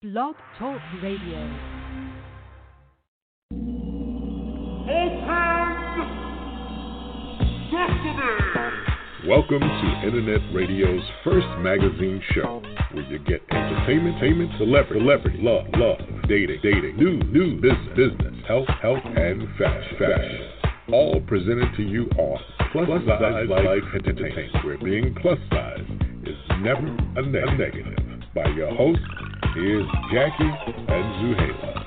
Blog Talk Radio. Welcome to Internet Radio's first magazine show, where you get entertainment, entertainment, celebrity, celebrity, love, love, dating, dating, news, news, business, business, health, health, and fashion, fashion. All presented to you on Plus, plus Size Life Entertainment, where being plus size is never a, ne- a negative. By your host, here's Jackie and Zuheila.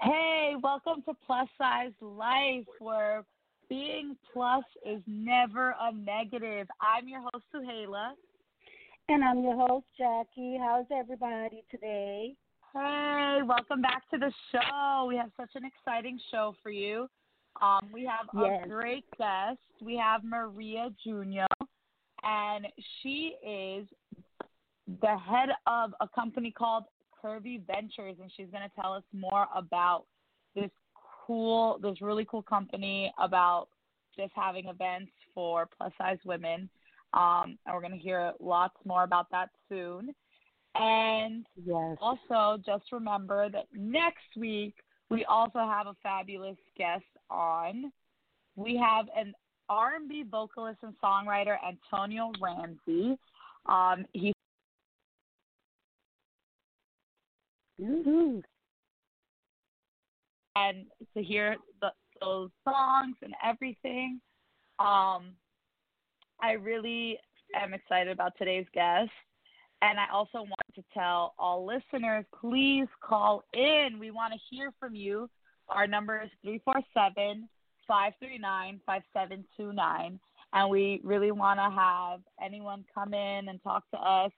Hey, welcome to Plus Size Life, where being plus is never a negative. I'm your host, Zuheila. And I'm your host, Jackie. How's everybody today? Hey, welcome back to the show. We have such an exciting show for you. Um, we have Yes. a great guest. We have Maria Giugno, and she is the head of a company called Curvy Ventures, and she's going to tell us more about this cool, this really cool company about just having events for plus size women. Um, and we're going to hear lots more about that soon. And Yes. also, just remember that next week we also have a fabulous guest on. We have an R&B vocalist and songwriter Antonio Ramsey. Um, he Woohoo. and to hear the, those songs and everything. Um, I really am excited about today's guest. And I also want to tell all listeners, please call in. We want to hear from you. Our number is 347 539 5729. And we really want to have anyone come in and talk to us,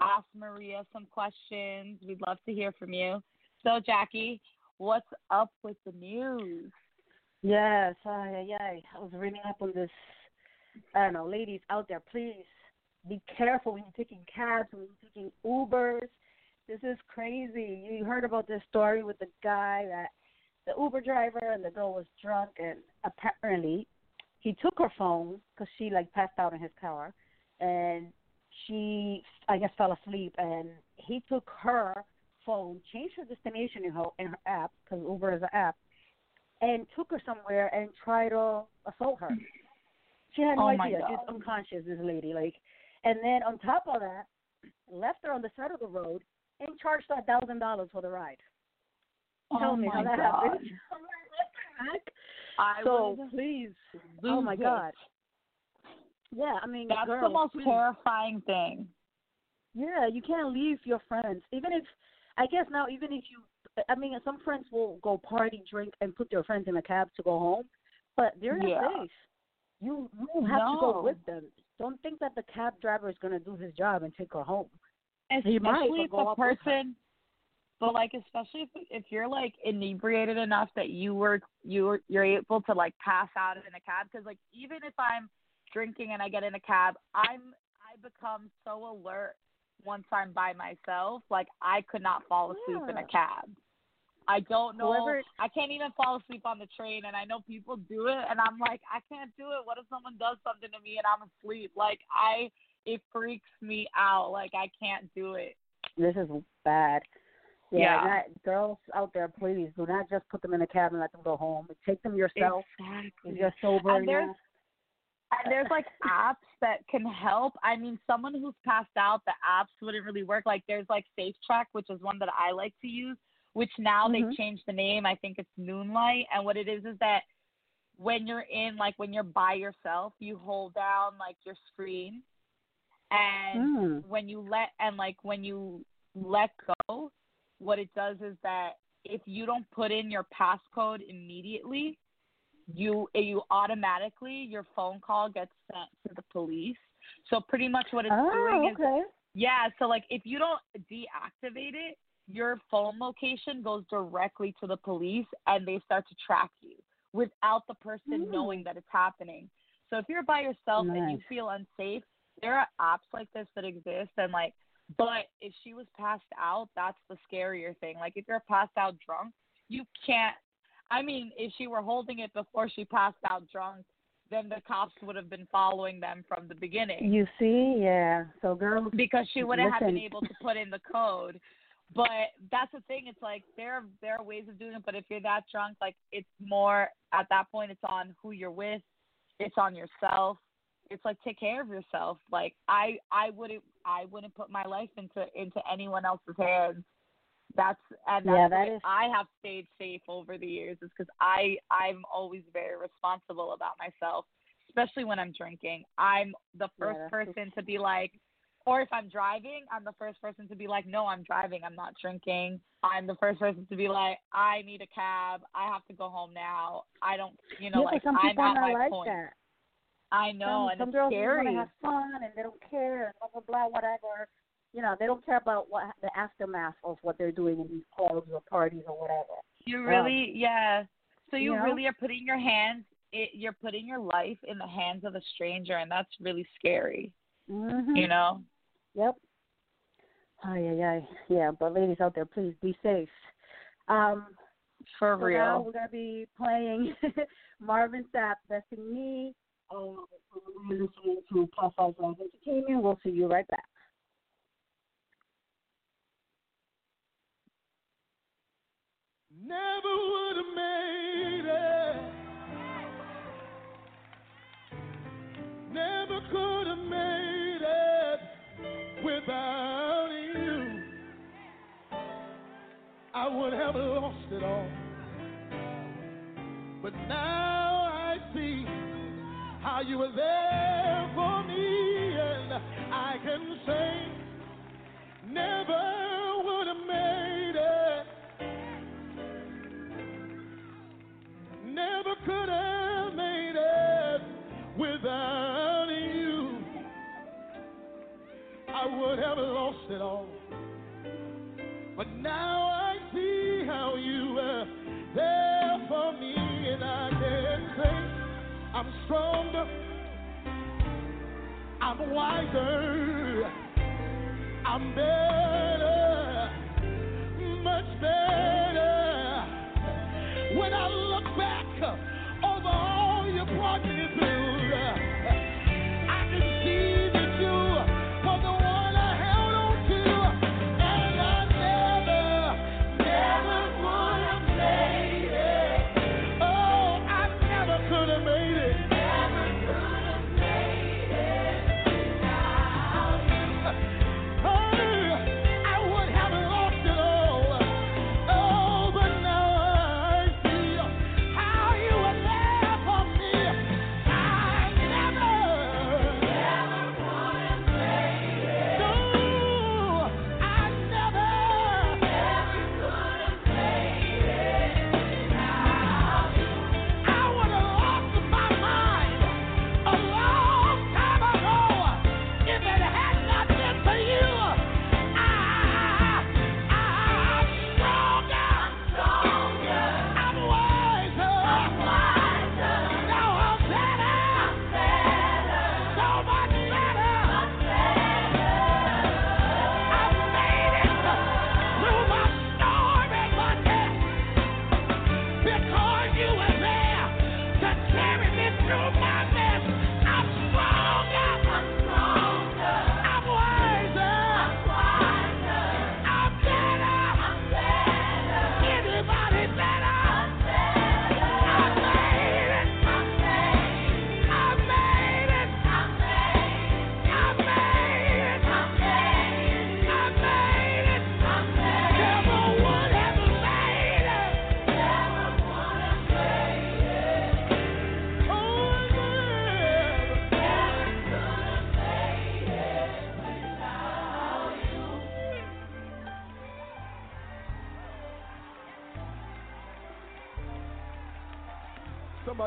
ask Maria some questions. We'd love to hear from you. So, Jackie, what's up with the news? Yes. I was reading up on this. I don't know, ladies out there, please be careful when you're taking cabs, when you're taking Ubers. This is crazy. You heard about this story with the guy that the Uber driver and the girl was drunk, and apparently he took her phone because she like passed out in his car, and she I guess fell asleep, and he took her phone, changed her destination in her in her app because Uber is an app, and took her somewhere and tried to assault her. She had no Oh, idea. God. She's unconscious, this lady. Like, and then on top of that, left her on the side of the road and charged her a thousand dollars for the ride. Tell oh me my how that God. happened. I'm like, what the heck? I So please, oh my it. God. Yeah, I mean, That's girls, the most please. terrifying thing. Yeah, you can't leave your friends. Even if, I guess now, even if you, I mean, some friends will go party, drink, and put their friends in a cab to go home, but they're not Yeah. safe. You you have to go with them. Don't think that the cab driver is going to do his job and take her home. Especially He might, if the person, but like especially if if you're like inebriated enough that you were you were you're able to like pass out in a cab because like even if I'm drinking and I get in a cab, I'm I become so alert once I'm by myself. Like I could not fall asleep in a cab. I don't know. Whoever- I can't even fall asleep on the train, and I know people do it, and I'm like, I can't do it. What if someone does something to me and I'm asleep? Like I, it freaks me out. Like I can't do it. This is bad. Yeah, Yeah. Not, girls out there, please do not just put them in a cab and let them go home. Take them yourself Exactly. you're sober. And there's and there's like apps that can help. I mean, someone who's passed out, the apps wouldn't really work. Like there's like Safe Track, which is one that I like to use, which now Mhm. they've changed the name. I think it's Noonlight. And what it is is that when you're in like when you're by yourself, you hold down like your screen and Mm. when you let and like when you let go, what it does is that if you don't put in your passcode immediately, you you automatically your phone call gets sent to the police. So pretty much what it's Oh, doing is okay. yeah, so like if you don't deactivate it, your phone location goes directly to the police and they start to track you without the person Mm. knowing that it's happening. So if you're by yourself and you feel unsafe, there are apps like this that exist and like but if she was passed out, that's the scarier thing. Like if you're passed out drunk, you can't I mean, if she were holding it before she passed out drunk, then the cops would have been following them from the beginning. You see, yeah. So girls, because she wouldn't have been able to put in the code. But that's the thing. It's like there there are ways of doing it. But if you're that drunk, like it's more at that point. It's on who you're with. It's on yourself. It's like take care of yourself. Like I I wouldn't I wouldn't put my life into into anyone else's hands. That's and that's Yeah, that is- I have stayed safe over the years is because I I'm always very responsible about myself, especially when I'm drinking. I'm the first true. person to be like, or if I'm driving, I'm the first person to be like, no, I'm driving, I'm not drinking. I'm the first person to be like, I need a cab, I have to go home now. I don't, you know, yeah, like I'm not my like point. that. I know, some, and some it's girls scary. want to have fun and they don't care and blah blah blah whatever. You know, they don't care about what the aftermath of what they're doing in these clubs or parties or whatever. You really, yeah. So you you know? really are putting your hands, it, you're putting your life in the hands of a stranger, and that's really scary. Mm-hmm. You know. Yep. Ay, ay, ay. Yeah, but ladies out there, please be safe. Um, For so real. now we're gonna be playing Marvin Sapp, Best in Me. We're listening to Plus Size Life Entertainment. We'll see you right back. Never would have made it. Never could have made it without you. I would have lost it all. But now I see you were there for me, and I can say, never would have made it. Never could have made it without you. I would have lost it all. But now stronger, I'm wiser, I'm better,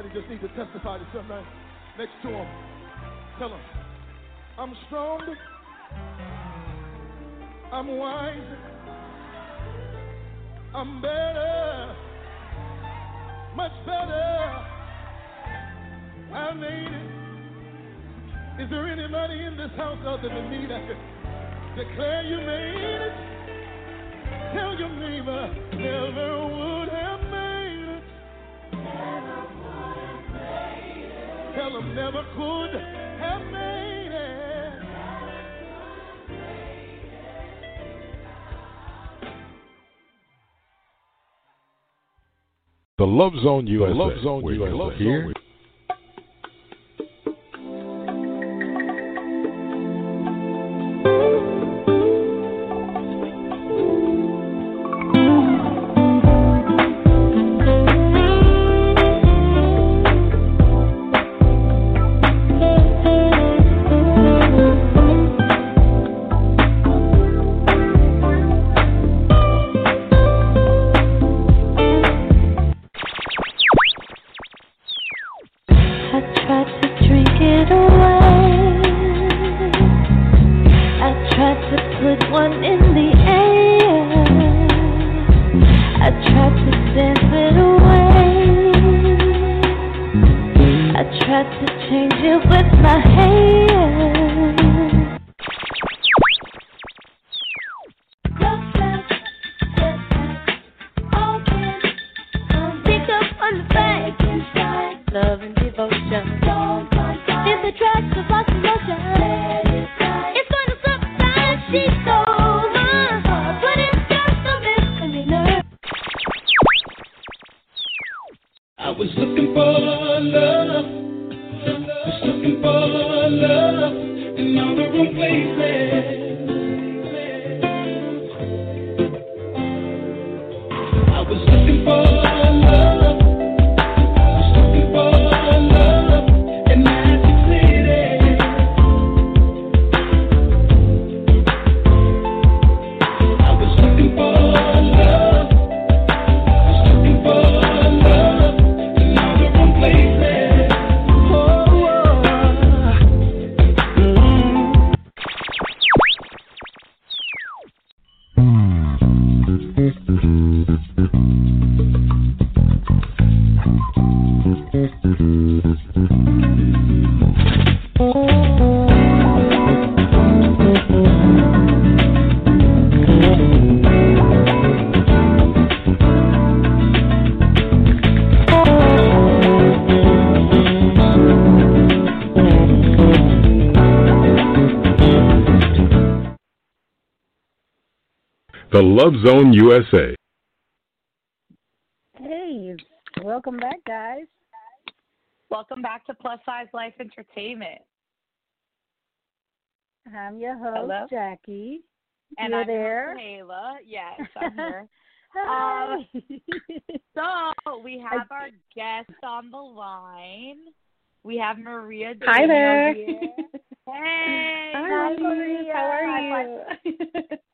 Somebody just need to testify to somebody next to him. Tell him, I'm strong, I'm wise, I'm better. Much better. I made it. Is there anybody in this house other than me that could declare you made it? Tell your neighbor, never would tell never could have made it. The Love Zone USA. Love Zone USA. will love in all the wrong places. Love Zone USA. Hey, welcome back, guys. Welcome back to Plus Size Life Entertainment. I'm your host, Hello? Jackie. And You're I'm there. host, Kayla. Yes, I'm here. Hi. Um, so we have our guest on the line. We have Maria. Hi Daniel there. here. Hey. Hi, Maria. How are High you?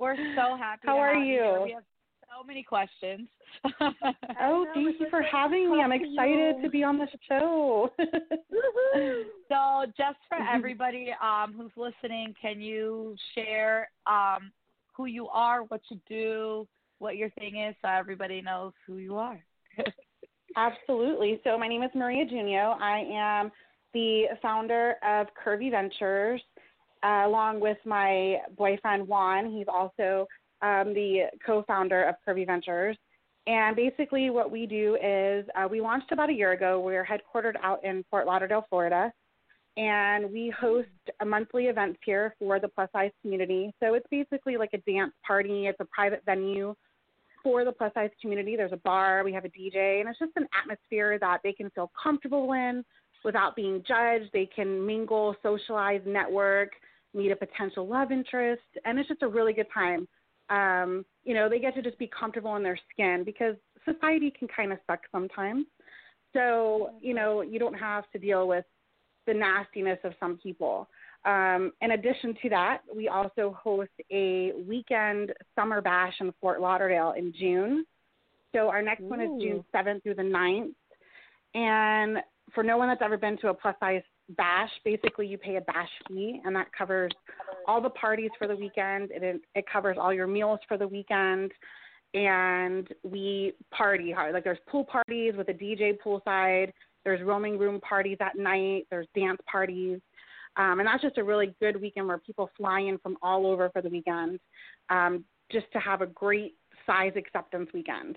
We're so happy. How to are have you? here. you? We have so many questions. oh, thank you for having me. I'm talk to excited to be on the show. So, just for Mhm. everybody um, who's listening, can you share um, who you are, what you do, what your thing is, so everybody knows who you are? Absolutely. So my name is Maria Giugno. I am the founder of Curvy Ventures, uh, along with my boyfriend Juan. He's also um, the co-founder of Curvy Ventures. And basically, what we do is uh, we launched about a year ago. We're headquartered out in Fort Lauderdale, Florida, and we host monthly events here for the plus size community. So it's basically like a dance party. It's a private venue for the plus size community. There's a bar, we have a DJ, and it's just an atmosphere that they can feel comfortable in without being judged. They can mingle, socialize, network, meet a potential love interest, and it's just a really good time. Um, you know, they get to just be comfortable in their skin because society can kind of suck sometimes. So, you know, you don't have to deal with the nastiness of some people. Um, in addition to that, we also host a weekend summer bash in Fort Lauderdale in June. So our next one is June 7th through the 9th. And for no one that's ever been to a plus size bash, basically you pay a bash fee, and that covers all the parties for the weekend. It it covers all your meals for the weekend, and we party hard. Like there's pool parties with a DJ poolside. There's roaming room parties at night. There's dance parties. Um, and that's just a really good weekend where people fly in from all over for the weekend um, just to have a great size acceptance weekend.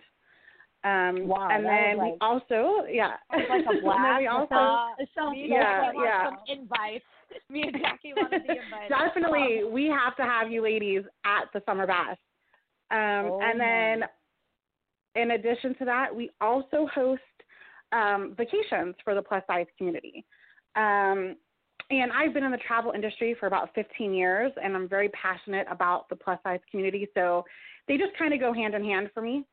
Um, Wow, and then was we also, yeah, like a And then blast. we also, Uh, sounds Yeah, yeah. some invites. Me and Jackie wanted the invites. definitely we have to have you ladies at the summer bash. Um, Oh, and then, in addition to that, we also host um, vacations for the plus size community. Um, and I've been in the travel industry for about 15 years, and I'm very passionate about the plus size community. So they just kind of go hand in hand for me.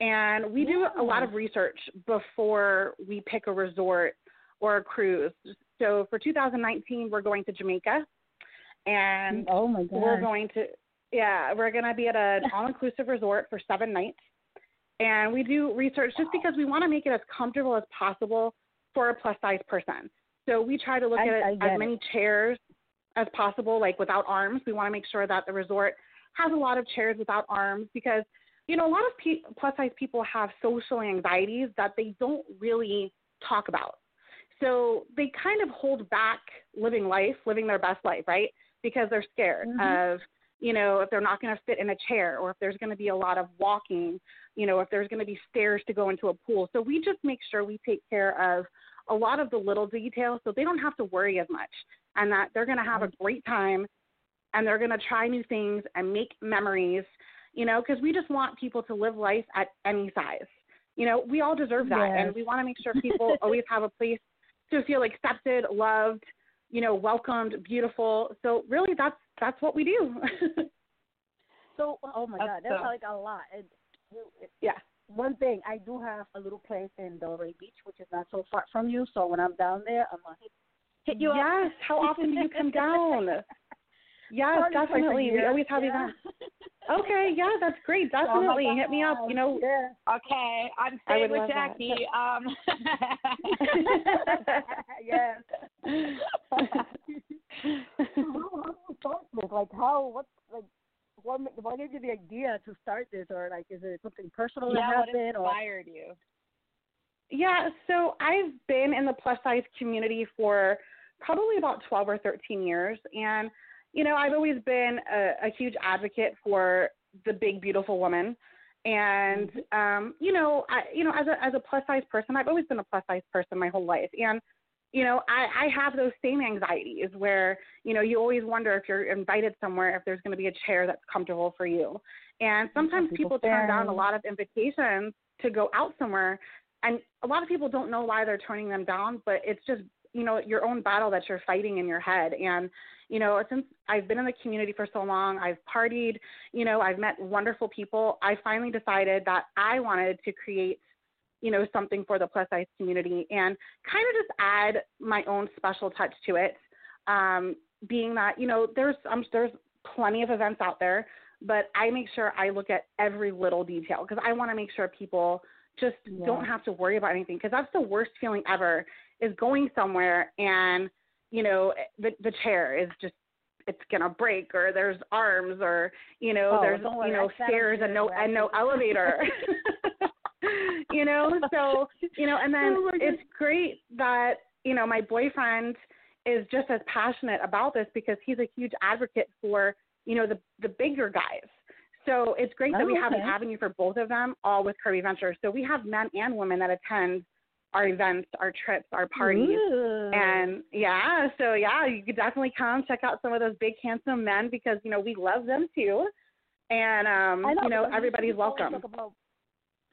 And we do a lot of research before we pick a resort or a cruise. So for 2019, we're going to Jamaica, and mm, Oh my god. we're going to yeah we're going to be at an all-inclusive resort for seven nights and we do research just because we want to make it as comfortable as possible for a plus size person so we try to look I- at I it as it. many chairs as possible like without arms we want to make sure that the resort has a lot of chairs without arms because you know a lot of pe- plus size people have social anxieties that they don't really talk about. So they kind of hold back living life living their best life right? Because they're scared Mhm. of you know if they're not going to fit in a chair or if there's going to be a lot of walking you know if there's going to be stairs to go into a pool. So we just make sure we take care of a lot of the little details so they don't have to worry as much and that they're going to have a great time and they're going to try new things and make memories you know because we just want people to live life at any size you know we all deserve that Yes. and we want to make sure people always have a place to feel accepted loved you know welcomed beautiful so really that's that's what we do So, oh my god, that's so- like a lot. And it- yeah one thing, I do have a little place in Delray Beach, which is not so far from you. So when I'm down there, I'm gonna hit, hit you up. yes how often do you come down yes Probably twice a definitely we always have Yeah. events okay yeah that's great definitely hit me up "Oh, you know Yeah. Okay, I'm staying with love that. Jackie. Um, yes. how, how do you start this? Like, how? What's like? What, what gave you the idea to start this, or like, is it something personal that yeah, what happened, or inspired you? Yeah, so I've been in the plus size community for probably about 12 or 13 years. And, you know, I've always been a, a huge advocate for the big, beautiful woman. And, um, you know, I, you know, as a, as a plus size person, I've always been a plus size person my whole life. And, you know, I, I have those same anxieties where, you know, you always wonder if you're invited somewhere, if there's going to be a chair that's comfortable for you. And sometimes people people turn down a lot of invitations to go out somewhere and a lot of people don't know why they're turning them down but it's just you know your own battle that you're fighting in your head and you know since i've been in the community for so long i've partied you know i've met wonderful people i finally decided that i wanted to create you know something for the plus size community and kind of just add my own special touch to it um being that you know there's um, there's plenty of events out there but i make sure i look at every little detail because i want to make sure people just Yeah. don't have to worry about anything because that's the worst feeling ever is going somewhere and you know the the chair is just it's gonna break or there's arms or you know Oh, there's you know I sat on stairs and no and no elevator. You know so you know and then Oh it's great that you know my boyfriend is just as passionate about this because he's a huge advocate for you know the the bigger guys. So it's great that Oh, we have an avenue for both of them all with Curvy Ventures. So we have men and women that attend our events, our trips, our parties. Ooh. And yeah, so yeah, you could definitely come check out some of those big handsome men because you know we love them too. And um, know, you know everybody's welcome. About,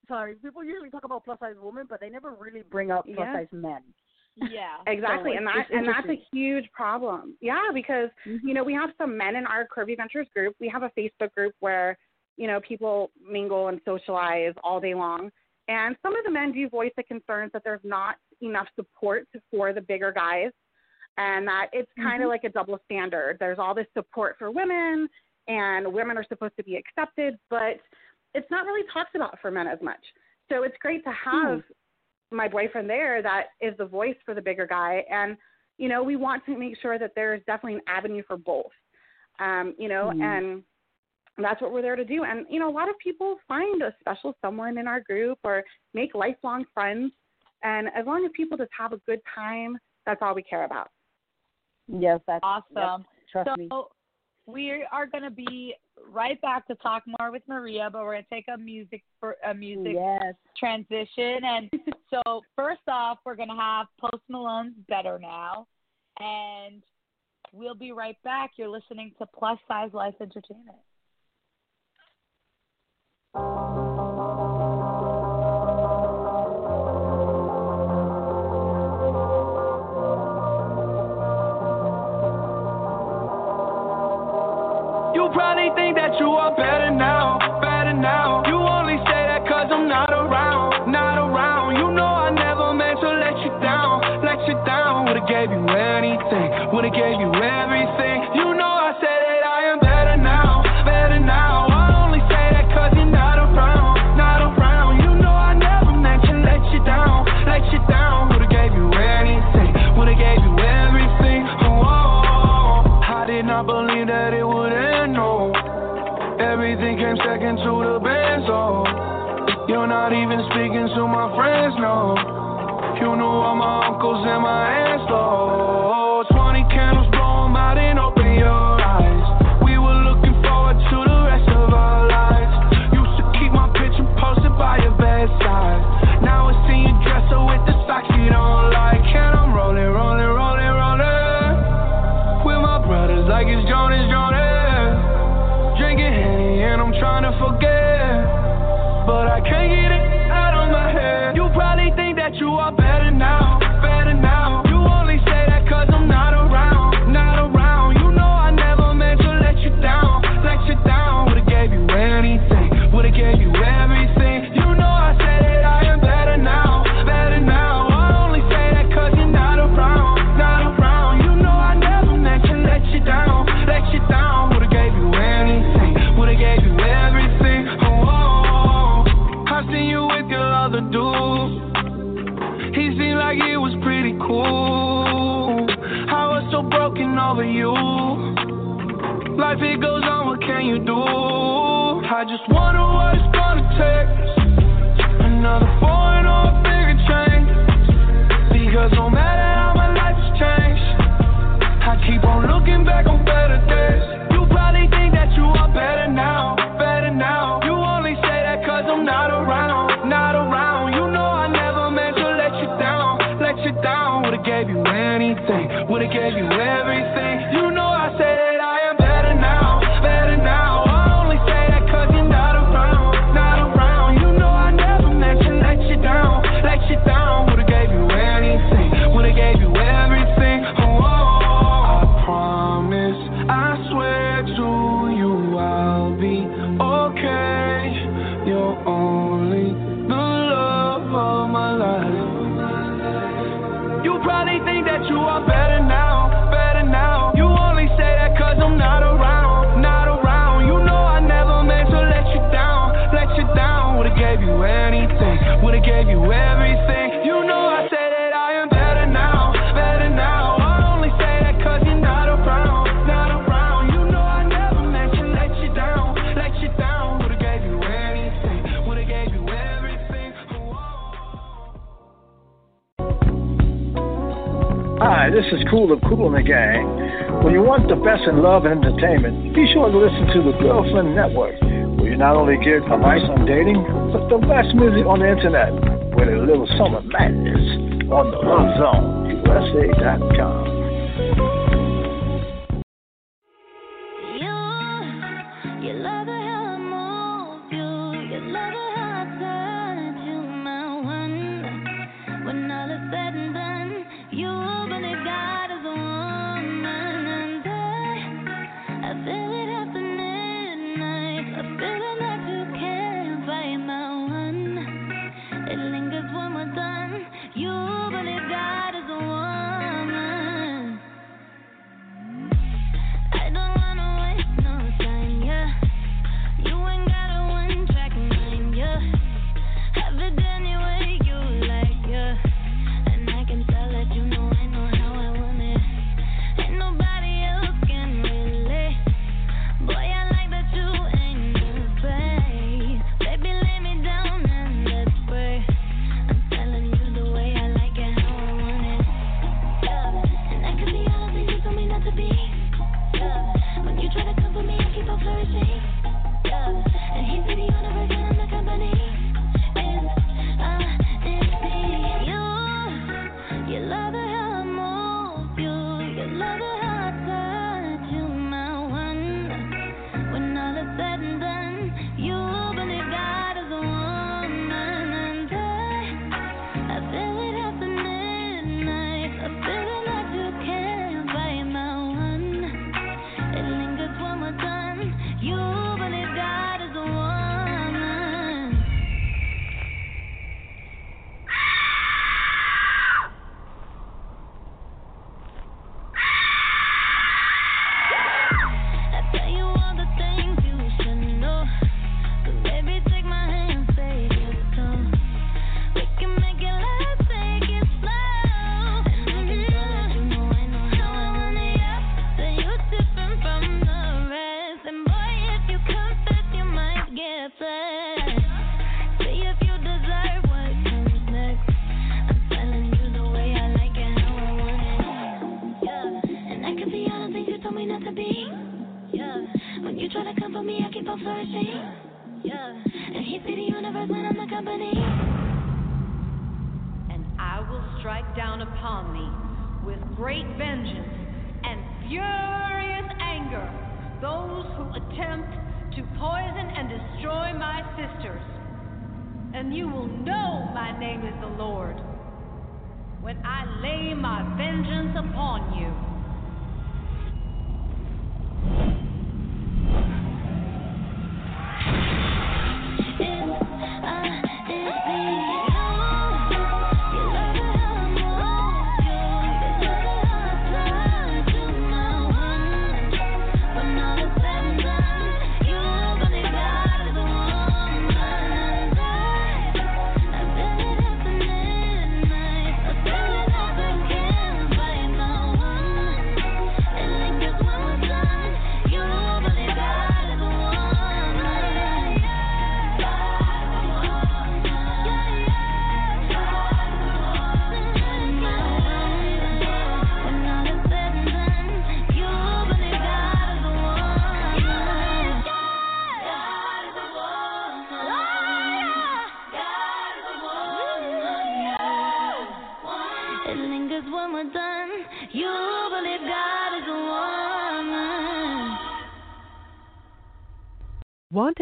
sorry, people usually talk about plus size women, but they never really bring up plus Yeah. size men. Yeah. Exactly, So and it's- that and that's a huge problem. Yeah, because you know we have some men in our Curvy Ventures group. We have a Facebook group where you know people mingle and socialize all day long, and some of the men do voice the concerns that there's not enough support for the bigger guys, and that it's kind of like a double standard. There's all this support for women, and women are supposed to be accepted, but it's not really talked about for men as much. So it's great to have my boyfriend there that is the voice for the bigger guy and you know we want to make sure that there's definitely an avenue for both um you know Mhm. and that's what we're there to do. And, you know, a lot of people find a special someone in our group or make lifelong friends. And as long as people just have a good time, that's all we care about. Yes, that's awesome. Yep, so me. we are going to be right back to talk more with Maria, but we're going to take a music for a music yes. transition. And so first off, we're going to have Post Malone's Better Now. And we'll be right back. You're listening to Plus Size Life Entertainment. Circles in my hands, Lord. This is Kool of Kool and the Gang. When you want the best in love and entertainment, be sure to listen to the Girlfriend Network, where you not only get advice on dating, but the best music on the internet with a little summer madness on the Love Zone USA.com.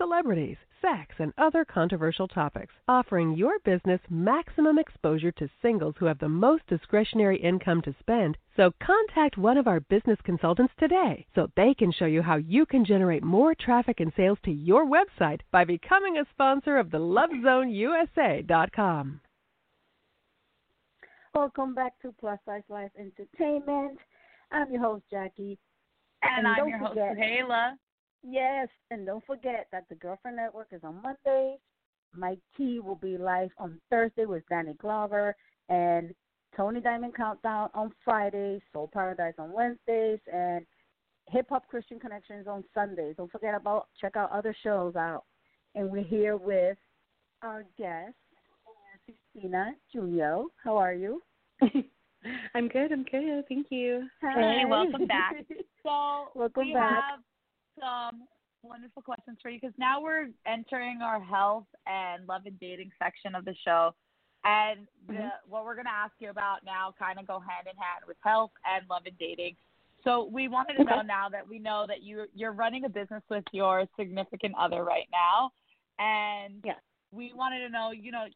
celebrities, sex, and other controversial topics, offering your business maximum exposure to singles who have the most discretionary income to spend. So contact one of our business consultants today so they can show you how you can generate more traffic and sales to your website by becoming a sponsor of the LoveZoneUSA.com. Welcome back to Plus Size Life Entertainment. I'm your host, Jackie. And, I'm your host, forget- Kayla. Yes, and don't forget that the Girlfriend Network is on Mondays. Mike T will be live on Thursday with Danny Glover and Tony Diamond Countdown on Fridays, Soul Paradise on Wednesdays, and Hip Hop Christian Connections on Sundays. Don't forget about check out other shows out. And we're here with our guest, Christina Julio. How are you? I'm good. I'm good. Thank you. Hey, welcome back. So Welcome we back. have some wonderful questions for you because now we're entering our health and love and dating section of the show. And the, Mhm. what we're going to ask you about now kind of go hand in hand with health and love and dating. So we wanted to know now that we know that you you're running a business with your significant other right now, and Yeah. we wanted to know, you know,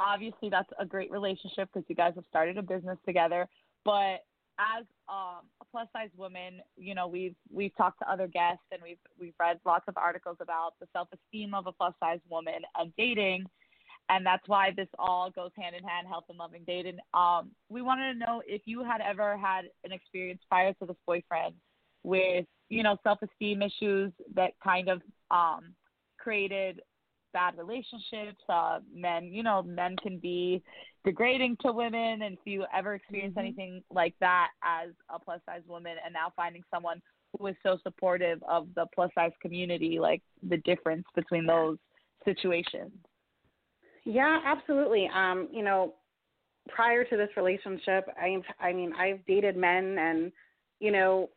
obviously that's a great relationship because you guys have started a business together. But as um, a plus size woman, you know, we've we've talked to other guests and we've we've read lots of articles about the self esteem of a plus size woman and dating, and that's why this all goes hand in hand, health and loving dating. Um, we wanted to know if you had ever had an experience prior to this boyfriend with you know self esteem issues that kind of um, created bad relationships. Uh, men, you know, men can be degrading to women, and if you ever experience anything like that as a plus size woman, and now finding someone who is so supportive of the plus size community, like the difference between those situations. Yeah, absolutely. Um, you know, prior to this relationship, I I mean, I've dated men and you know,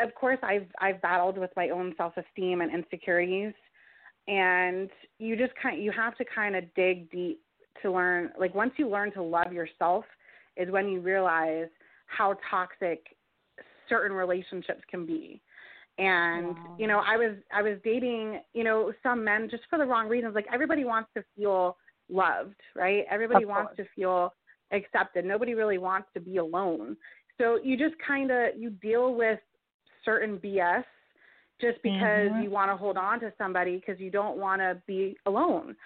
of course I've I've battled with my own self-esteem and insecurities and you just kind of, you have to kind of dig deep to learn like once you learn to love yourself is when you realize how toxic certain relationships can be. And you know i was i was dating you know some men just for the wrong reasons like everybody wants to feel loved right? Everybody wants to feel accepted. Nobody really wants to be alone. So you just kind of you deal with certain bs just because Mhm. you want to hold on to somebody because you don't want to be alone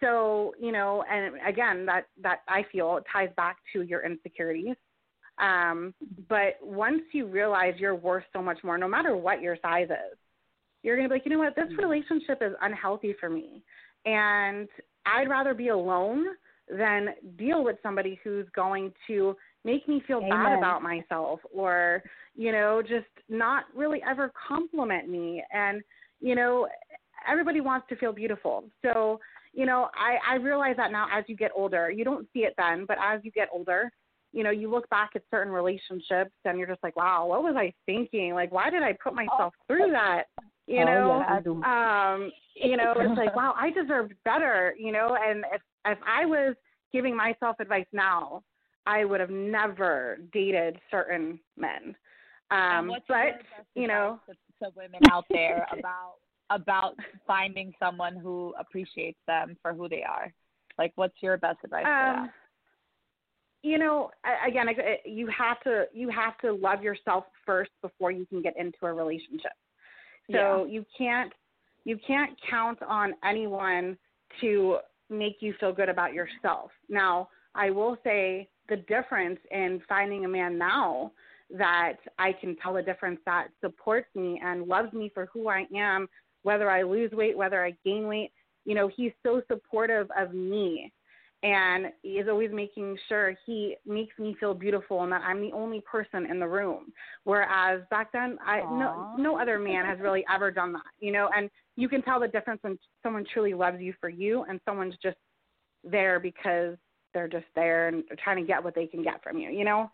so you know, and again, that that I feel ties back to your insecurities. Um, but once you realize you're worth so much more, no matter what your size is, you're gonna be like, you know what, this relationship is unhealthy for me, and I'd rather be alone than deal with somebody who's going to make me feel bad about myself or you know just not really ever compliment me. And you know everybody wants to feel beautiful. So you know i i realize that now as you get older you don't see it then but as you get older you know you look back at certain relationships and you're just like wow what was i thinking? Like why did i put myself through that? You Oh, know yeah, um you know it's like wow i deserved better you know and if if i was giving myself advice now i would have never dated certain men. Um but you know. to, to women out there about about finding someone who appreciates them for who they are? Like, what's your best advice for um you know again you have to you have to love yourself first before you can get into a relationship. So you can't you can't count on anyone to make you feel good about yourself. Now i will say the difference in finding a man now that i can tell a difference that supports me and loves me for who i am whether i lose weight whether i gain weight you know he's so supportive of me and he is always making sure he makes me feel beautiful and that I'm the only person in the room. Whereas back then, I no no other man has really ever done that, you know. And you can tell the difference when someone truly loves you for you and someone's just there because they're just there and they're trying to get what they can get from you, you know.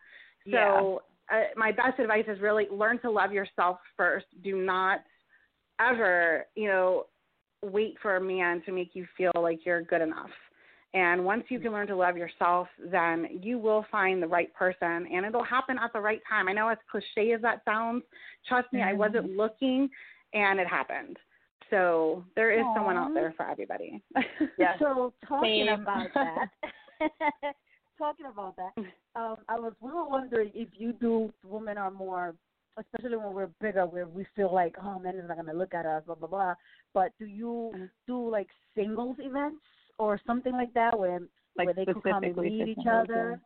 So uh, my best advice is really learn to love yourself first. Do not ever, you know, wait for a man to make you feel like you're good enough. And once you can learn to love yourself, then you will find the right person and it'll happen at the right time. I know as cliche as that sounds, trust me, I wasn't looking and it happened. So there is someone out there for everybody. Yes. So talking Same. about that, talking about that, um, I was we were wondering if you do. Women are more, especially when we're bigger, where we feel like, oh, men is not gonna look at us, blah blah blah. But do you Mhm. do like singles events or something like that, where Like where they could come and meet each other,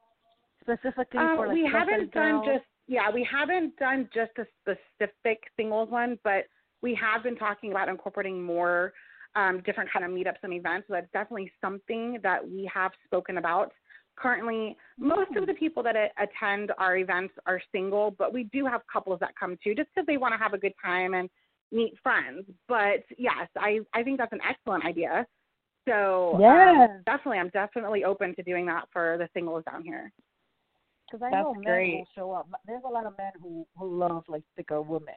specifically Um, for like we haven't size done just yeah, we haven't done just a specific singles one, but we have been talking about incorporating more um, different kind of meetups and events. So that's definitely something that we have spoken about. Currently, most of the people that attend our events are single, but we do have couples that come too, just because they want to have a good time and meet friends. But yes, I I think that's an excellent idea. So um, Yeah. definitely, I'm definitely open to doing that for the singles down here. Because I That's know men great. will show up. There's a lot of men who who love like thicker women.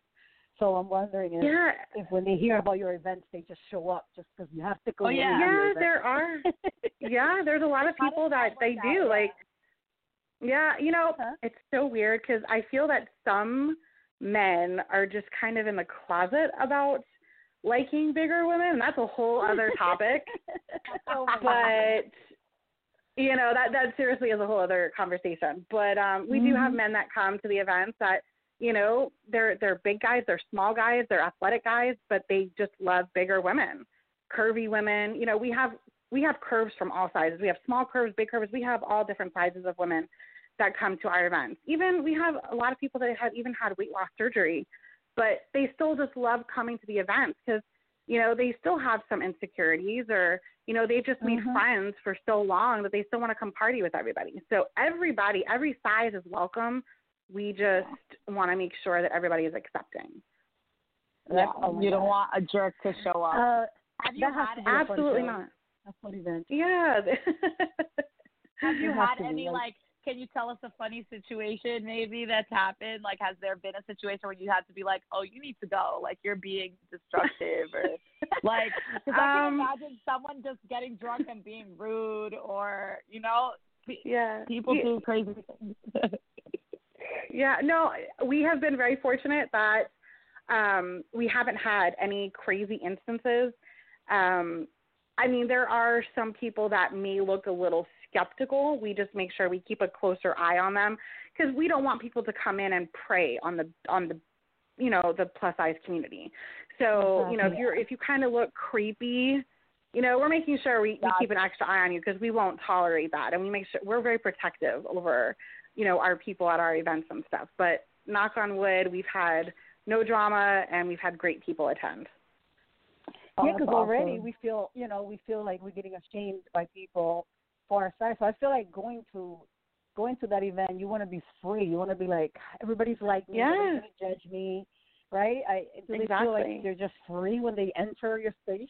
So I'm wondering if, Yeah, if when they hear about your events, they just show up just because you have thicker Oh, women. yeah. yeah, there are. yeah, there's a lot of people that that they work do. out? Like, yeah, you know, Huh? it's so weird because I feel that some men are just kind of in the closet about liking bigger women, and that's a whole other topic. Oh but you know that that seriously is a whole other conversation. But um we do have Mhm. men that come to the events that you know they're they're big guys, they're small guys, they're athletic guys, but they just love bigger women, curvy women. You know we have we have curves from all sizes. We have small curves, big curves. We have all different sizes of women that come to our events. Even we have a lot of people that have even had weight loss surgery, but they still just love coming to the events because you know they still have some insecurities or you know they've just made Mhm. friends for so long that they still want to come party with everybody. So everybody, every size is welcome. We just want to make sure that everybody is accepting. Yeah, Oh my you don't want a jerk to show up. Uh, have you had to a Absolutely not. A fun event. Yeah. Have you had to any like- like? Can you tell us a funny situation maybe that's happened? Like, has there been a situation where you had to be like, "Oh, you need to go," like you're being destructive, or like? Because I can Um, imagine someone just getting drunk and being rude, or you know, pe- yeah. people Yeah. do crazy things. Yeah, no, we have been very fortunate that um, we haven't had any crazy instances. Um, I mean, there are some people that may look a little skeptical. We just make sure we keep a closer eye on them because we don't want people to come in and prey on the on the you know the plus size community. So you know if you're if you kind of look creepy, you know, we're making sure we, we keep an extra eye on you because we won't tolerate that, and we make sure we're very protective over, you know, our people at our events and stuff. But knock on wood, we've had no drama and we've had great people attend. yeah, oh, that's because already awesome. we feel, you know, we feel like we're getting ashamed by people for our size. So I feel like going to going to that event, you want to be free. You want to be like everybody's like me. Yeah. Nobody's gonna judge me, right? I do they feel like they're just free when they enter your space?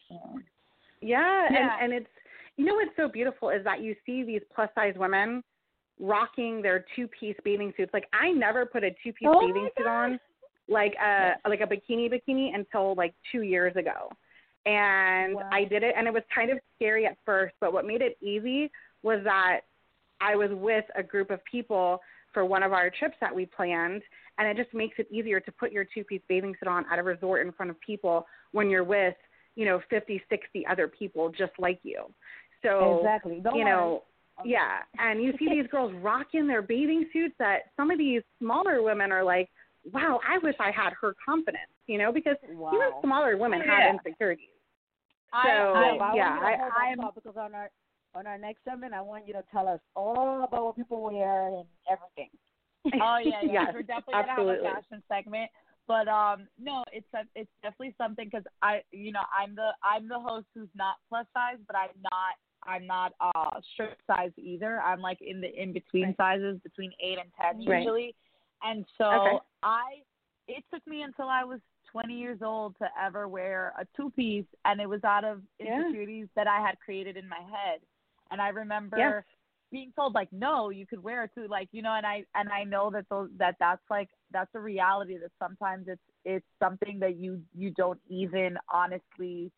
Yeah, Yeah. and and it's you know what's so beautiful is that you see these plus size women rocking their two piece bathing suits. Like I never put a two piece Oh bathing suit on, like uh, a like a bikini bikini until like two years ago, and Wow. I did it, and it was kind of scary at first. But what made it easy was that I was with a group of people for one of our trips that we planned, and it just makes it easier to put your two piece bathing suit on at a resort in front of people when you're with you know, 50, 60 other people just like you. So, exactly. Don't you worry. Yeah. And you see these girls rocking their bathing suits that some of these smaller women are like, wow, I wish I had her confidence, you know, because wow. even smaller women Oh, have yeah. insecurities. I, So, I, yeah, I yeah, I- I'm- because on our on our next segment, I want you to tell us all about what people wear and everything. Oh yeah, yeah. yes, We're definitely absolutely. gonna have a fashion segment. But um, no, it's a, it's definitely something because I, you know, I'm the I'm the host who's not plus size, but I'm not I'm not uh strict size either. I'm like in the in between Right. sizes, between eight and ten Right. usually. And so Okay. I, it took me until I was 20 years old to ever wear a two piece, and it was out of Yeah. insecurities that I had created in my head. And I remember Yes. being told like no you could wear it too like you know and i and i know that those that that's like that's a reality that sometimes it's it's something that you you don't even honestly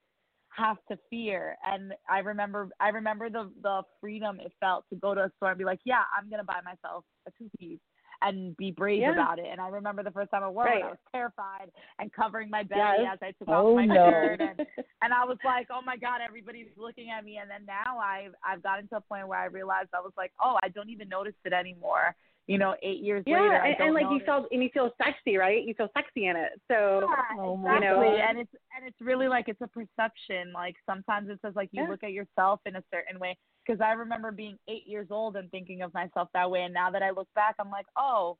have to fear and i remember i remember the the freedom it felt to go to a store and be like yeah i'm going to buy myself a two piece and be brave Yeah. about it and i remember the first time i wore it Right. i was terrified and covering my belly Yes. as i took Oh, off my no. shirt and and I was like, oh my god, everybody's looking at me. And then now I've I've gotten to a point where I realized I was like, oh, I don't even notice it anymore. You know, eight years yeah, later, I and, and like you notice. feel and you feel sexy, right? You feel sexy in it. So Yeah, Oh my exactly. God. And it's and it's really like it's a perception. Like sometimes it says like you Yeah. look at yourself in a certain way. Because I remember being eight years old and thinking of myself that way, and now that I look back, I'm like, oh,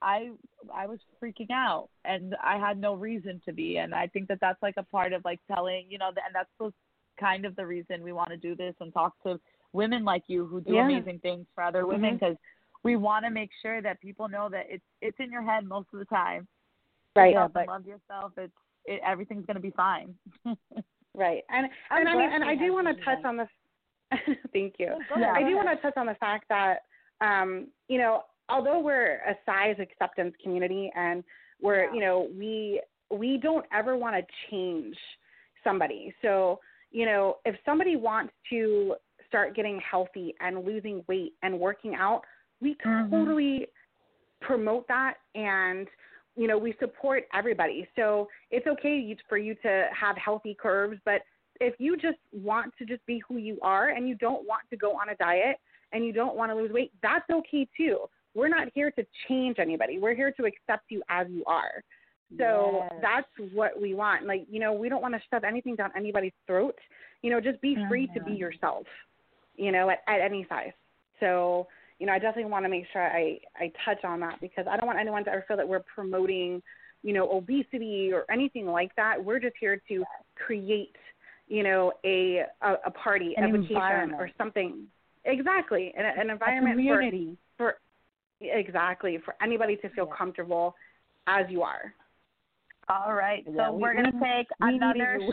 I I was freaking out, and I had no reason to be. And I think that that's like a part of like telling, you know, and that's the kind of the reason we want to do this and talk to women like you who do Yeah. amazing things for other women mm-hmm. because we want to make sure that people know that it's it's in your head most of the time right, yourself but- love yourself, it's it, everything's gonna be fine. right. And I'm and I mean, and I do want to touch on the. Thank you. Go ahead, I do want to touch on the fact that, um, you know, although we're a size acceptance community and we're, Yeah. you know, we we don't ever want to change somebody. So, you know, if somebody wants to start getting healthy and losing weight and working out, we Mhm. totally promote that and you know we support everybody. So it's okay for you to have healthy curves but if you just want to just be who you are and you don't want to go on a diet and you don't want to lose weight that's okay too. We're not here to change anybody. We're here to accept you as you are. So Yes. that's what we want. Like you know we don't want to shove anything down anybody's throat. You know just be free to be Mhm. yourself you know at, at any size. So you know, I definitely want to make sure I, I touch on that because I don't want anyone to ever feel that we're promoting, you know, obesity or anything like that. We're just here to create, you know, a a, a party, An a vacation, environment. or something. Exactly, an, an A environment community. for for exactly for anybody to feel Yeah. comfortable as you are. All right, so Yeah, we- we're gonna take we needed another. you.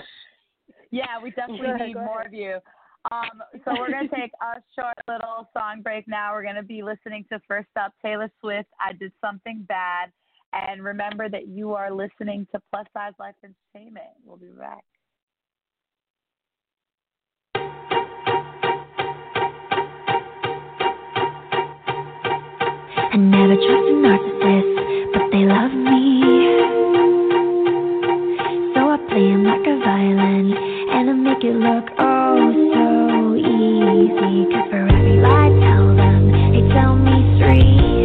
Yeah, we definitely need more of you. Um, so we're gonna take a short little song break now. We're gonna be listening to first up Taylor Swift. I did something bad, and remember that you are listening to Plus Size Life Entertainment. We'll be back. I never trust a narcissist, but they love me. So I play 'em like a violin, and I make it look oh easy. 'Cause for every lie tell them, tell me three.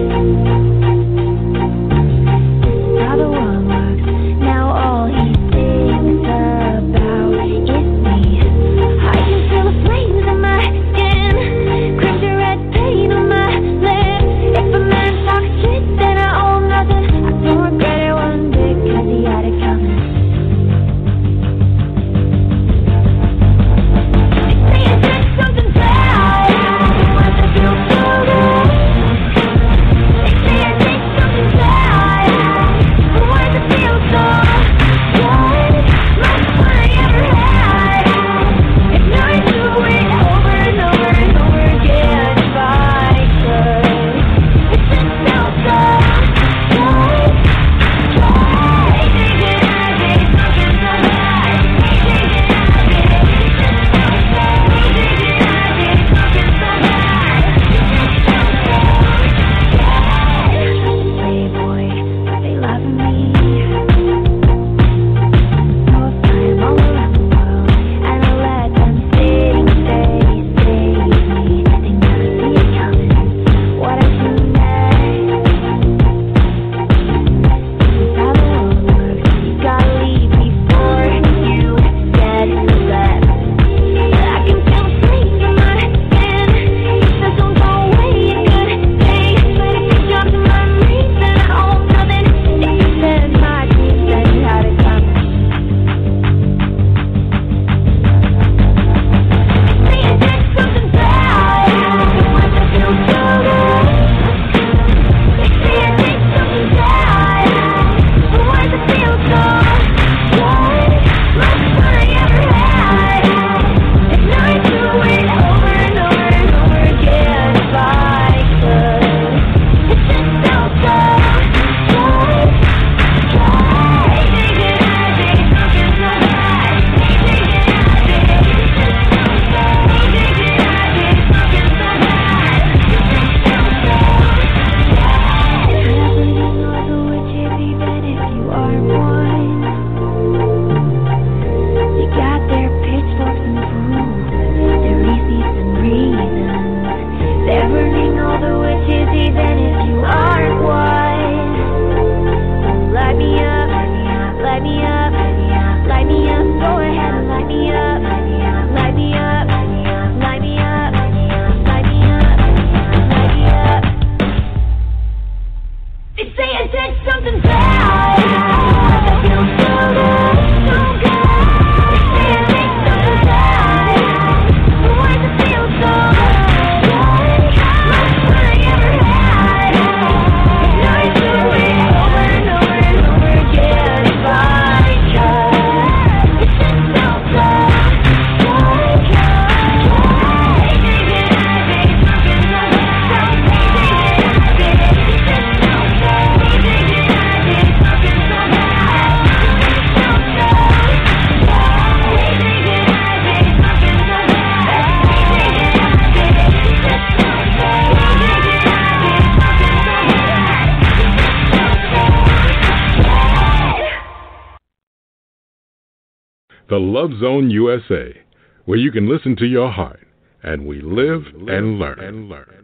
The Love Zone USA, where you can listen to your heart, and we live and learn and learn.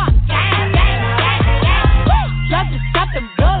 Drop the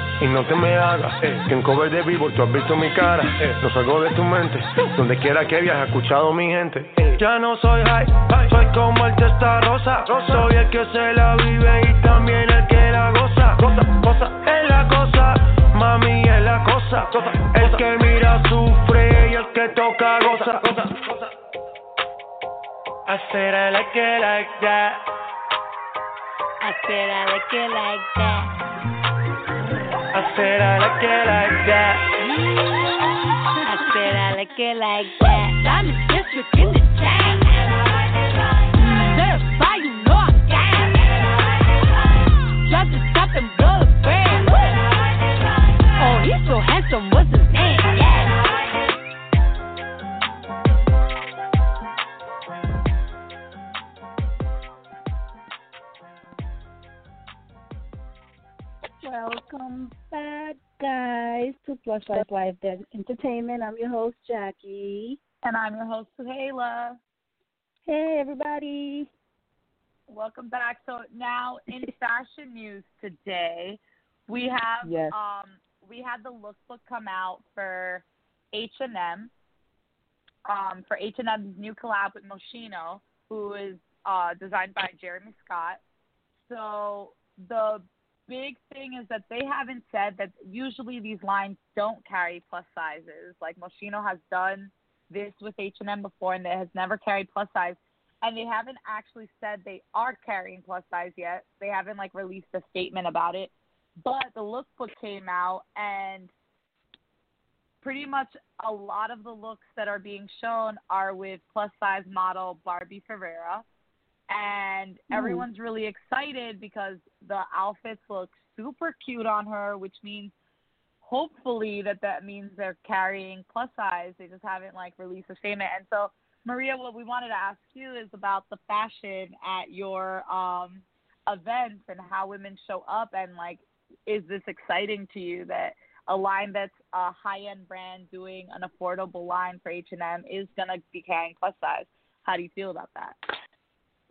Y no te me hagas, que en cover de vivo tú has visto mi cara. No salgo de tu mente, donde quiera que viajes, he escuchado mi gente. Ya no soy high, soy como el testa rosa. Soy el que se la vive y también el que la goza. Cosa, cosa, es la cosa, mami es la cosa. El que mira sufre y el que toca goza. I said I like it like that. I said I like it like that. I said I like it like that. I said I like it like that. Diamond district in the chain. Certified, you know I'm gang. Drop the top and blow the brand. Oh, he's so handsome, what's his Welcome back, guys, to Plush Life Live Dead Entertainment. I'm your host, Jackie. And I'm your host, Zuheila. Hey, everybody. Welcome back. So now in fashion news today, we have Yes. um we had the lookbook come out for H and M. Um, for H and M's new collab with Moschino, who is uh, designed by Jeremy Scott. So the big thing is that they haven't said that usually these lines don't carry plus sizes. Like Moschino has done this with H and M before, and it has never carried plus size. and they haven't actually said they are carrying plus size yet. They haven't like released a statement about it. But the lookbook came out and pretty much a lot of the looks that are being shown are with plus size model Barbie Ferreira. And everyone's really excited because the outfits look super cute on her, which means hopefully that that means they're carrying plus size. They just haven't like released a statement. And so, Maria, what we wanted to ask you is about the fashion at your um, events and how women show up, and like, is this exciting to you that a line that's a high-end brand doing an affordable line for H&M is gonna be carrying plus size? How do you feel about that?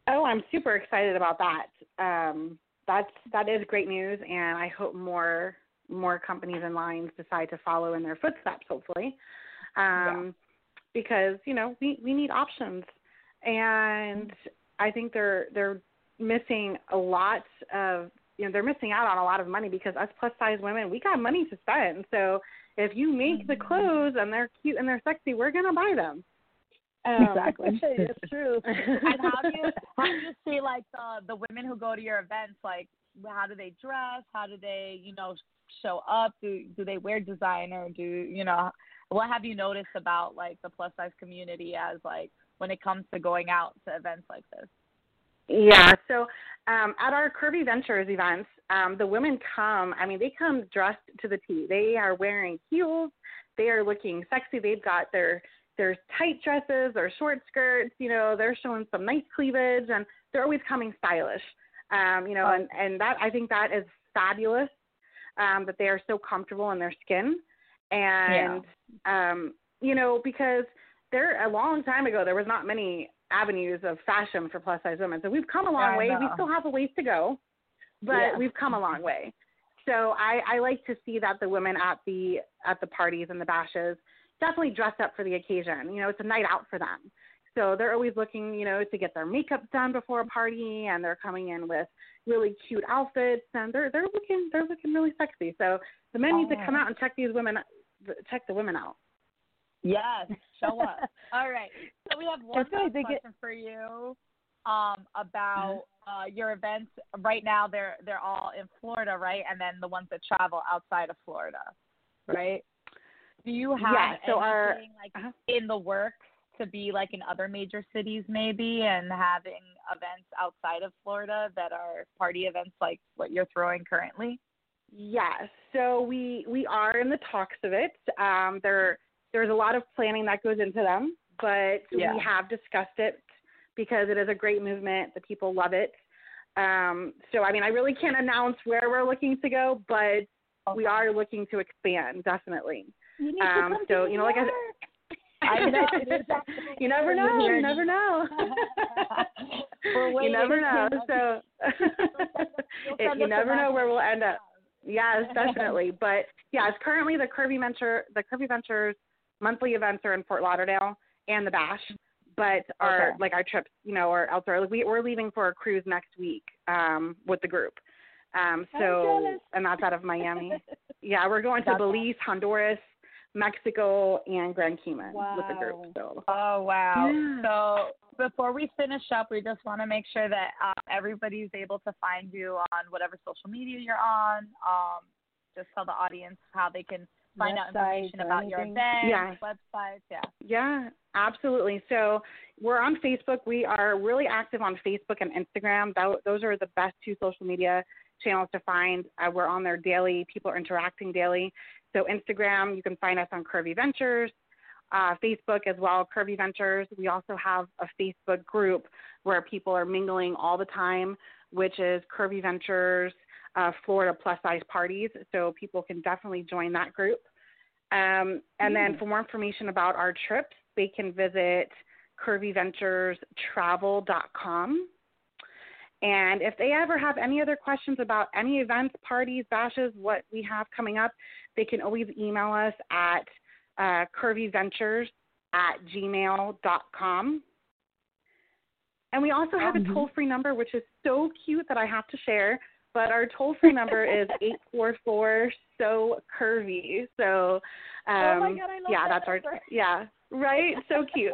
Oh, I'm super excited about that. Um, that's that is great news, and I hope more more companies and lines decide to follow in their footsteps. Hopefully, um, because you know we we need options, and I think they're they're missing a lot of you know they're missing out on a lot of money because us plus size women we got money to spend. So if you make the clothes and they're cute and they're sexy, we're gonna buy them. Um, it's true. and how do you how do you see like the the women who go to your events like how do they dress how do they you know show up do do they wear designer do you know what have you noticed about like the plus size community as like when it comes to going out to events like this Yeah. So um, at our Curvy Ventures events, um, the women come. I mean, they come dressed to the T. They are wearing heels. They are looking sexy. They've got their their tight dresses, or short skirts. You know, they're showing some nice cleavage, and they're always coming stylish. Um, you know, and and that I think that is fabulous. Um, that they are so comfortable in their skin, and um, you know, because there a long time ago there was not many avenues of fashion for plus size women. So we've come a long I way. We still have a ways to go, but Yeah. we've come a long way. So I, I like to see that the women at the at the parties and the bashes definitely dress up for the occasion. You know, it's a night out for them. So they're always looking, you know, to get their makeup done before a party and they're coming in with really cute outfits and they're they're looking they're looking really sexy. So the men need to come Oh. out and check these women check the women out. Yes, show up. All right. So we have one last question for you um, about uh, your events. Right now, they're they're all in Florida, right? And then the ones that travel outside of Florida, right? Do you have Yeah, so anything our- like uh-huh. in the works to be like in other major cities, maybe, and having events outside of Florida that are party events like what you're throwing currently? Yes. So we we are in the talks of it. Um, there there's a lot of planning that goes into them, but Yeah. we have discussed it because it is a great movement. The people love it. Um, so I mean, I really can't announce where we're looking to go, but we are looking to expand definitely. You need Um, to come so to you know, like I said, I know. you never know. You never know. You never know. So it, you never know where we'll end up. Yes, definitely. but yes, currently the Curvy Venture, the Curvy Ventures monthly events are in Fort Lauderdale and the Bash. But our Okay. like our trips, you know, are elsewhere. Like we we're leaving for a cruise next week um, with the group. Um, so and that's out of Miami. yeah, we're going to Belize, Honduras, Mexico, and Grand Cayman with the group. So Oh wow! Yeah. So before we finish up, we just want to make sure that uh, everybody's able to find you on whatever social media you're on. Um, just tell the audience how they can find out information or about your event, events, Yes. websites. Yeah. Yeah, absolutely. So we're on Facebook. We are really active on Facebook and Instagram. Tho- Those are the best two social media channels to find. Uh, we're on there daily. People are interacting daily. So Instagram, you can find us on Curvy Ventures. Uh, Facebook as well, Curvy Ventures. We also have a Facebook group where people are mingling all the time, which is Curvy Ventures uh, Florida Plus Size Parties. So people can definitely join that group. Um, and then for more information about our trips, they can visit curvyventurestravel.com. And if they ever have any other questions about any events, parties, bashes, what we have coming up, they can always email us at uh, curvyventures at gmail.com. And we also have a toll free number, which is so cute that I have to share. But our toll free number is 844 so curvy. So, um, Oh my God, yeah, that that's our yeah, right? So cute.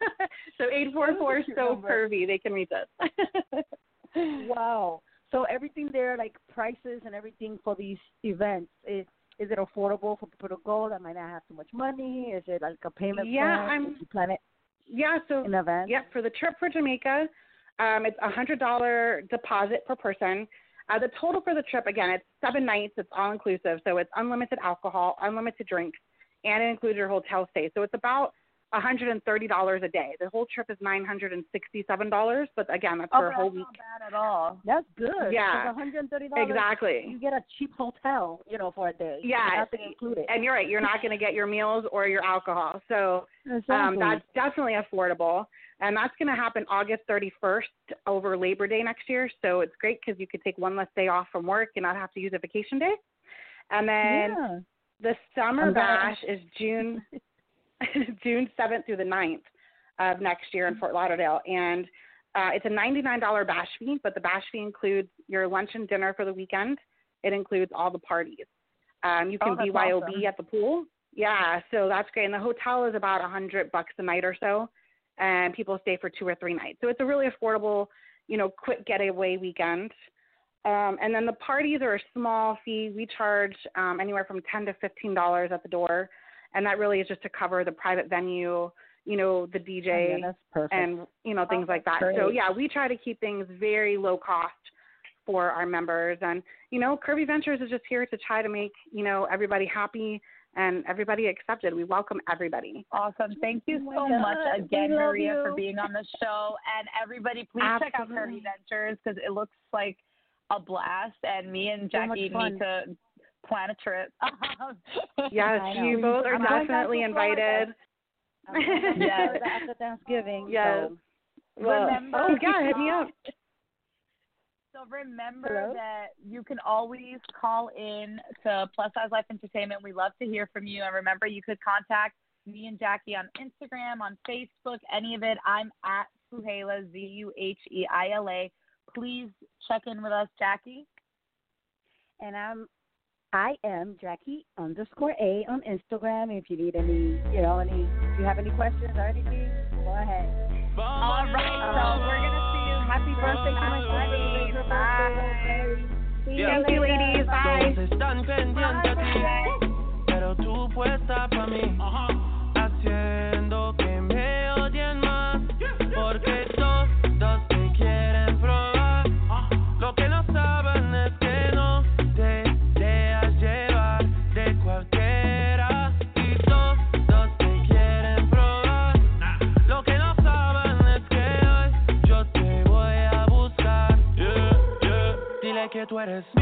so eight four four so number. curvy. They can reach us. wow. So everything there, like prices and everything for these events, is is it affordable for people to go that might not have too much money? Is it like a payment Yeah, plan? I'm- you plan it yeah. So in advance? Yep, for the trip for Jamaica, um, it's a hundred dollar deposit per person. Uh, the total for the trip, again, it's seven nights. It's all inclusive, so it's unlimited alcohol, unlimited drinks, and it includes your hotel stay. So it's about a hundred and thirty dollars a day. The whole trip is nine hundred and sixty-seven dollars, but again, that's Oh, for a whole that's week. not bad at all. That's good. Yeah. $130. Exactly. You get a cheap hotel, you know, for a day. Yeah, included. and you're right. You're not going to get your meals or your alcohol. So exactly. Um, that's definitely affordable. And that's going to happen August 31st over Labor Day next year. So it's great because you could take one less day off from work and not have to use a vacation day. And then yeah. the summer bash is June June 7th through the 9th of next year in Fort Lauderdale. And uh, it's a $99 bash fee, but the bash fee includes your lunch and dinner for the weekend. It includes all the parties. Um, you can Oh, BYOB awesome. at the pool. Yeah, so that's great. And the hotel is about a hundred bucks a night or so, and people stay for two or three nights. So it's a really affordable, you know, quick getaway weekend. Um, and then the parties are a small fee. We charge um, anywhere from ten to fifteen dollars at the door, and that really is just to cover the private venue, you know, the DJ, Oh, yeah, and you know things oh, like that. that's So yeah, we try to keep things very low cost for our members, and you know, Curvy Ventures is just here to try to make you know everybody happy and everybody accepted. We welcome everybody. Awesome. Thank you Oh my so God. much again, We love Maria, for being on the show. And everybody, please check out Curvy Ventures because it looks like a blast. And me and Jackie fun. need to plan a trip. Yes, you both are I'm definitely invited. Oh, I'm going Yes. Florida after Thanksgiving. Yes. So. Well, Remember- oh yeah, hit me up. So remember Hello? that you can always call in to Plus Size Life Entertainment. We love to hear from you. And remember, you could contact me and Jackie on Instagram, on Facebook, any of it. I'm at Zuheila, Z U H E I L A. Please check in with us, Jackie. And I'm I am Jackie underscore A on Instagram. If you need any, you know, any, if you have any questions or anything, go ahead. All right, so we're going to see you. Happy birthday to my Bye. sister. Bye. See you Thank you, later. ladies. Bye. Todos están pendientes a ti, pero tú puesta pa' mí, haciendo que Dile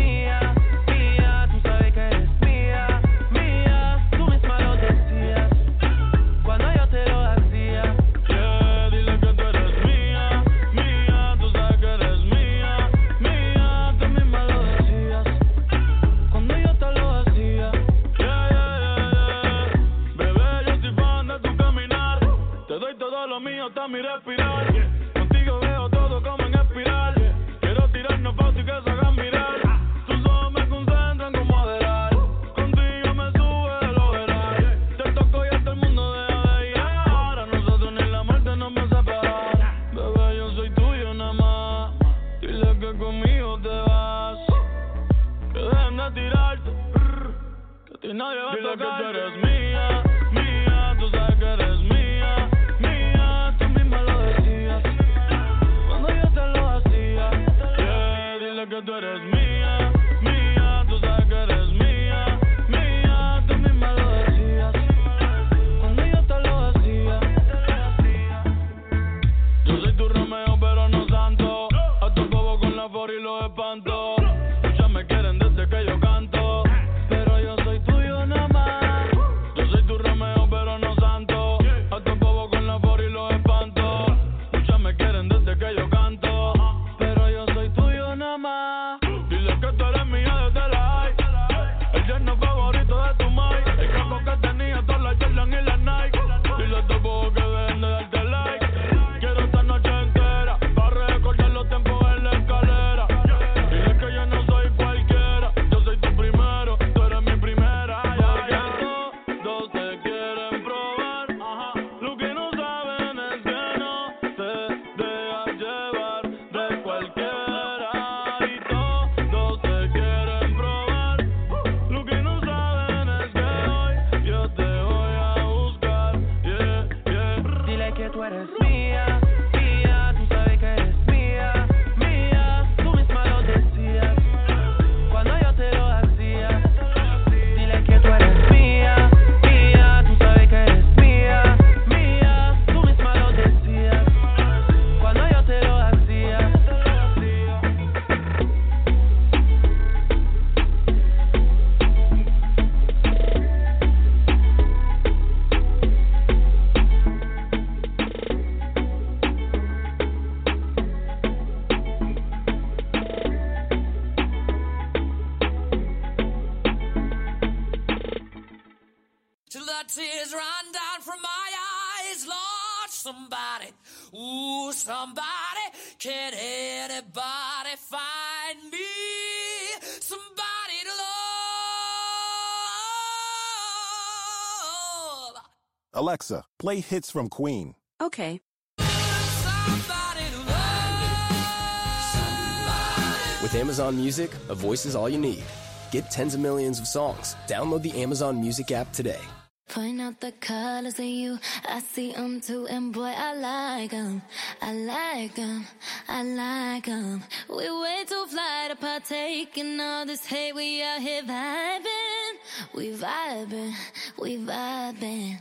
nadie va Alexa, play hits from Queen. Okay. With Amazon Music, a voice is all you need. Get tens of millions of songs. Download the Amazon Music app today. Point out the colors in you. I see them too, and boy, I like them. I like them. I like them. We way too fly to partake in all this hate. We out here vibing. We vibing. We vibing.